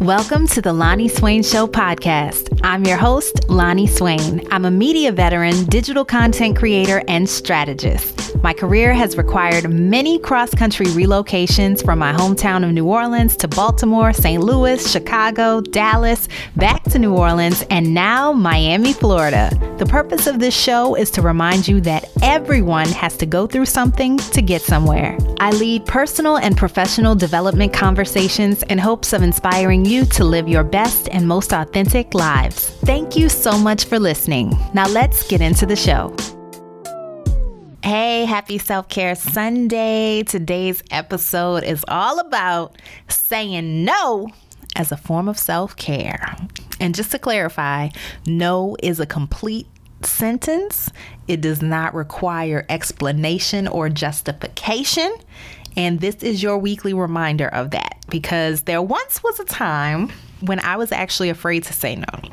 Welcome to the Loni Swain Show podcast. I'm your host, Loni Swain. I'm a media veteran, digital content creator, and strategist. My career has required many cross country relocations from my hometown of New Orleans to Baltimore, St. Louis, Chicago, Dallas, back to New Orleans, and now Miami, Florida. The purpose of this show is to remind you that everyone has to go through something to get somewhere. I lead personal and professional development conversations in hopes of inspiring you to live your best and most authentic lives. Thank you so much for listening. Now let's get into the show. Hey, happy self care Sunday. Today's episode is all about saying no as a form of self care. And just to clarify, no is a complete sentence, it does not require explanation or justification. And this is your weekly reminder of that because there once was a time when I was actually afraid to say no.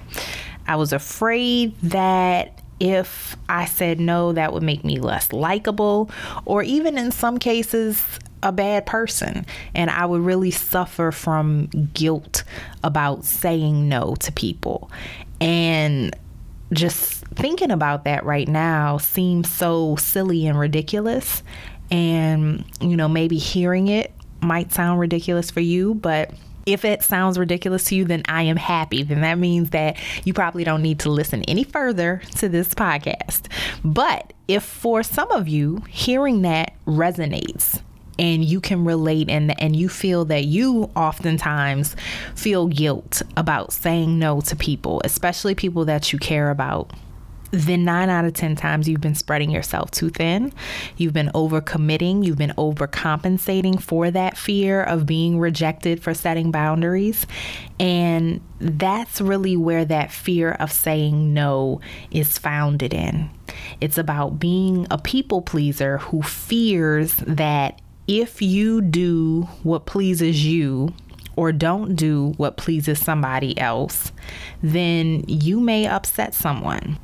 I was afraid that if I said no, that would make me less likable, or even in some cases, a bad person. And I would really suffer from guilt about saying no to people. And just thinking about that right now seems so silly and ridiculous. And, you know, maybe hearing it might sound ridiculous for you, but if it sounds ridiculous to you, then I am happy. Then that means that you probably don't need to listen any further to this podcast. But if for some of you, hearing that resonates, and you can relate and and you feel that you oftentimes feel guilt about saying no to people, especially people that you care about then nine out of 10 times you've been spreading yourself too thin. You've been overcommitting. You've been overcompensating for that fear of being rejected for setting boundaries. And that's really where that fear of saying no is founded in. It's about being a people pleaser who fears that if you do what pleases you, or don't do what pleases somebody else, then you may upset someone.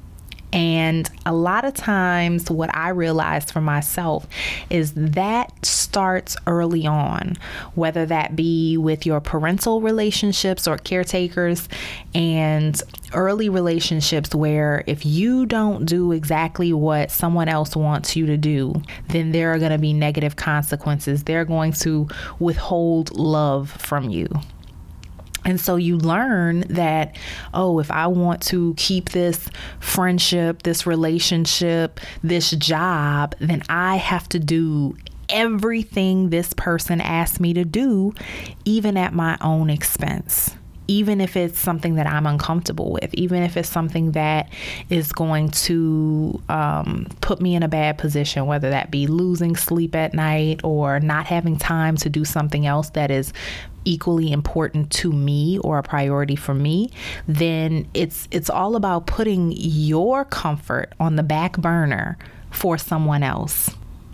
And a lot of times, what I realized for myself is that starts early on, whether that be with your parental relationships or caretakers, and early relationships where if you don't do exactly what someone else wants you to do, then there are going to be negative consequences. They're going to withhold love from you. And so you learn that, oh, if I want to keep this friendship, this relationship, this job, then I have to do everything this person asked me to do, even at my own expense. Even if it's something that I'm uncomfortable with, even if it's something that is going to um, put me in a bad position, whether that be losing sleep at night or not having time to do something else that is equally important to me or a priority for me, then it's it's all about putting your comfort on the back burner for someone else.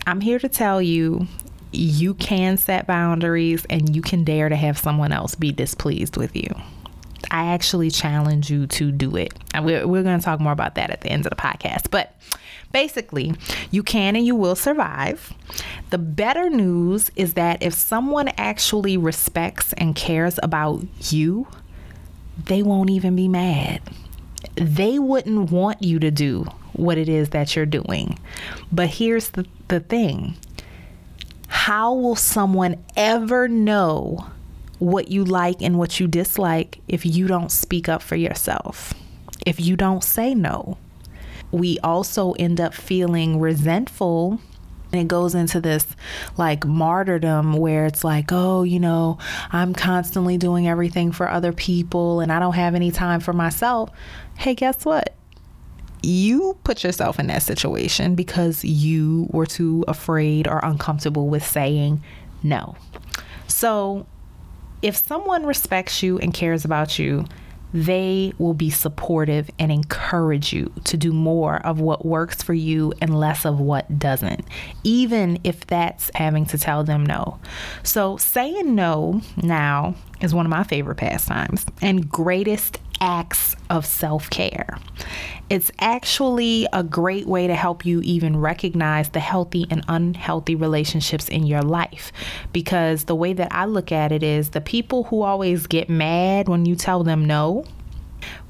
I'm here to tell you you can set boundaries and you can dare to have someone else be displeased with you. I actually challenge you to do it. And we're, we're going to talk more about that at the end of the podcast. But basically, you can and you will survive. The better news is that if someone actually respects and cares about you, they won't even be mad. They wouldn't want you to do what it is that you're doing. But here's the, the thing how will someone ever know what you like and what you dislike if you don't speak up for yourself? If you don't say no? We also end up feeling resentful and it goes into this like martyrdom where it's like, oh, you know, I'm constantly doing everything for other people and I don't have any time for myself. Hey, guess what? you put yourself in that situation because you were too afraid or uncomfortable with saying no. So, if someone respects you and cares about you, they will be supportive and encourage you to do more of what works for you and less of what doesn't, even if that's having to tell them no. So, saying no now is one of my favorite pastimes and greatest acts of self care. It's actually a great way to help you even recognize the healthy and unhealthy relationships in your life. Because the way that I look at it is the people who always get mad when you tell them no,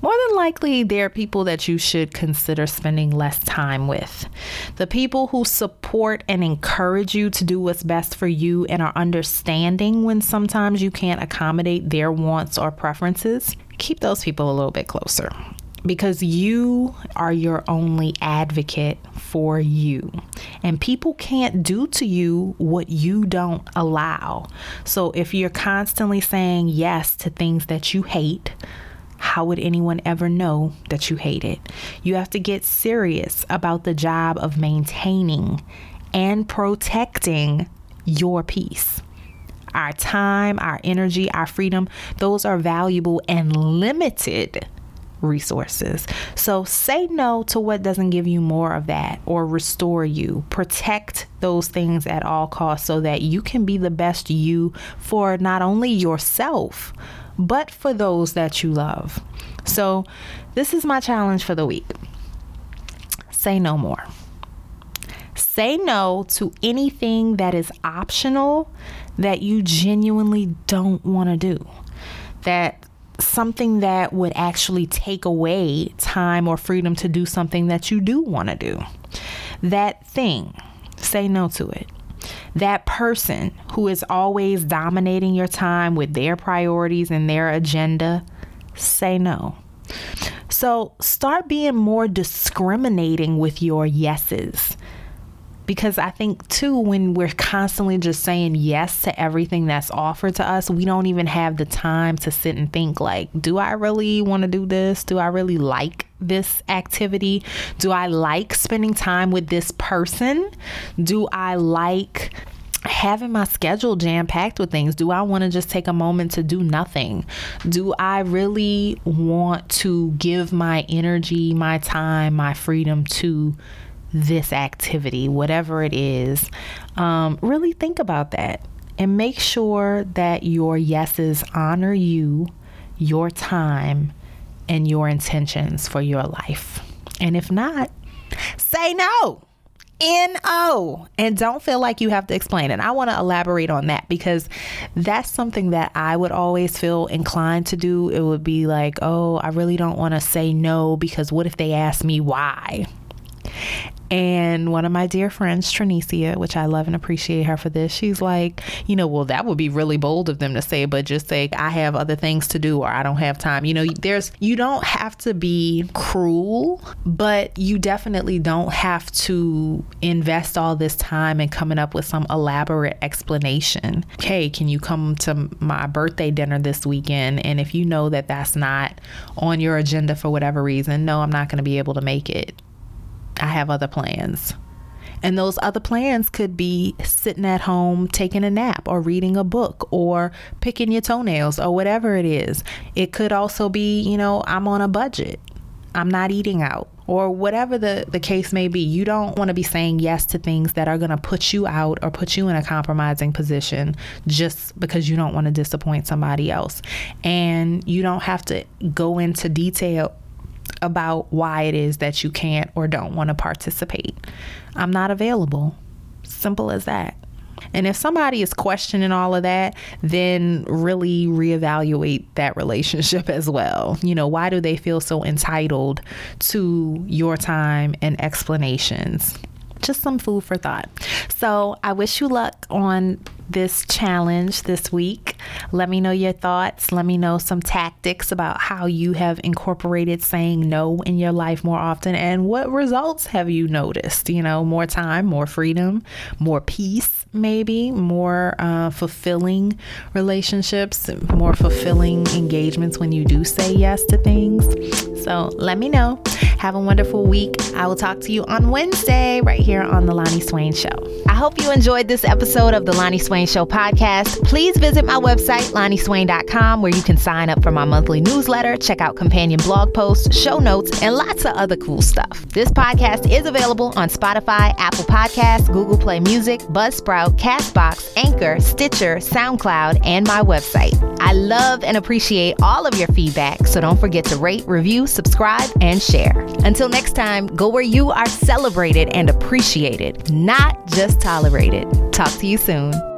more than likely they're people that you should consider spending less time with. The people who support and encourage you to do what's best for you and are understanding when sometimes you can't accommodate their wants or preferences, keep those people a little bit closer because you are your only advocate for you. And people can't do to you what you don't allow. So if you're constantly saying yes to things that you hate, how would anyone ever know that you hate it? You have to get serious about the job of maintaining and protecting your peace. Our time, our energy, our freedom, those are valuable and limited resources. So say no to what doesn't give you more of that or restore you. Protect those things at all costs so that you can be the best you for not only yourself, but for those that you love. So, this is my challenge for the week say no more. Say no to anything that is optional that you genuinely don't want to do. That something that would actually take away time or freedom to do something that you do want to do. That thing, say no to it. That person who is always dominating your time with their priorities and their agenda, say no. So start being more discriminating with your yeses because I think too when we're constantly just saying yes to everything that's offered to us, we don't even have the time to sit and think like, do I really want to do this? Do I really like this activity? Do I like spending time with this person? Do I like having my schedule jam packed with things? Do I want to just take a moment to do nothing? Do I really want to give my energy, my time, my freedom to this activity, whatever it is, um, really think about that and make sure that your yeses honor you, your time, and your intentions for your life. And if not, say no. N-O. And don't feel like you have to explain it. I want to elaborate on that because that's something that I would always feel inclined to do. It would be like, oh, I really don't want to say no because what if they ask me why? And one of my dear friends, Trinicia, which I love and appreciate her for this, she's like, you know, well, that would be really bold of them to say, but just say, I have other things to do or I don't have time. You know, there's, you don't have to be cruel, but you definitely don't have to invest all this time in coming up with some elaborate explanation. Hey, can you come to my birthday dinner this weekend? And if you know that that's not on your agenda for whatever reason, no, I'm not going to be able to make it have other plans. And those other plans could be sitting at home taking a nap or reading a book or picking your toenails or whatever it is. It could also be, you know, I'm on a budget. I'm not eating out or whatever the, the case may be. You don't want to be saying yes to things that are going to put you out or put you in a compromising position just because you don't want to disappoint somebody else. And you don't have to go into detail about why it is that you can't or don't want to participate. I'm not available. Simple as that. And if somebody is questioning all of that, then really reevaluate that relationship as well. You know, why do they feel so entitled to your time and explanations? Just some food for thought. So I wish you luck on this challenge this week. Let me know your thoughts. Let me know some tactics about how you have incorporated saying no in your life more often and what results have you noticed? You know, more time, more freedom, more peace, maybe, more uh, fulfilling relationships, more fulfilling engagements when you do say yes to things. So let me know. Have a wonderful week. I will talk to you on Wednesday right here on The Loni Swain Show. I hope you enjoyed this episode of The Loni Swain Show podcast, please visit my website, loniswain.com, where you can sign up for my monthly newsletter, check out companion blog posts, show notes, and lots of other cool stuff. This podcast is available on Spotify, Apple Podcasts, Google Play Music, Buzzsprout, Castbox, Anchor, Stitcher, SoundCloud, and my website. I love and appreciate all of your feedback, so don't forget to rate, review, subscribe, and share. Until next time, go where you are celebrated and appreciated, not just tolerated. Talk to you soon.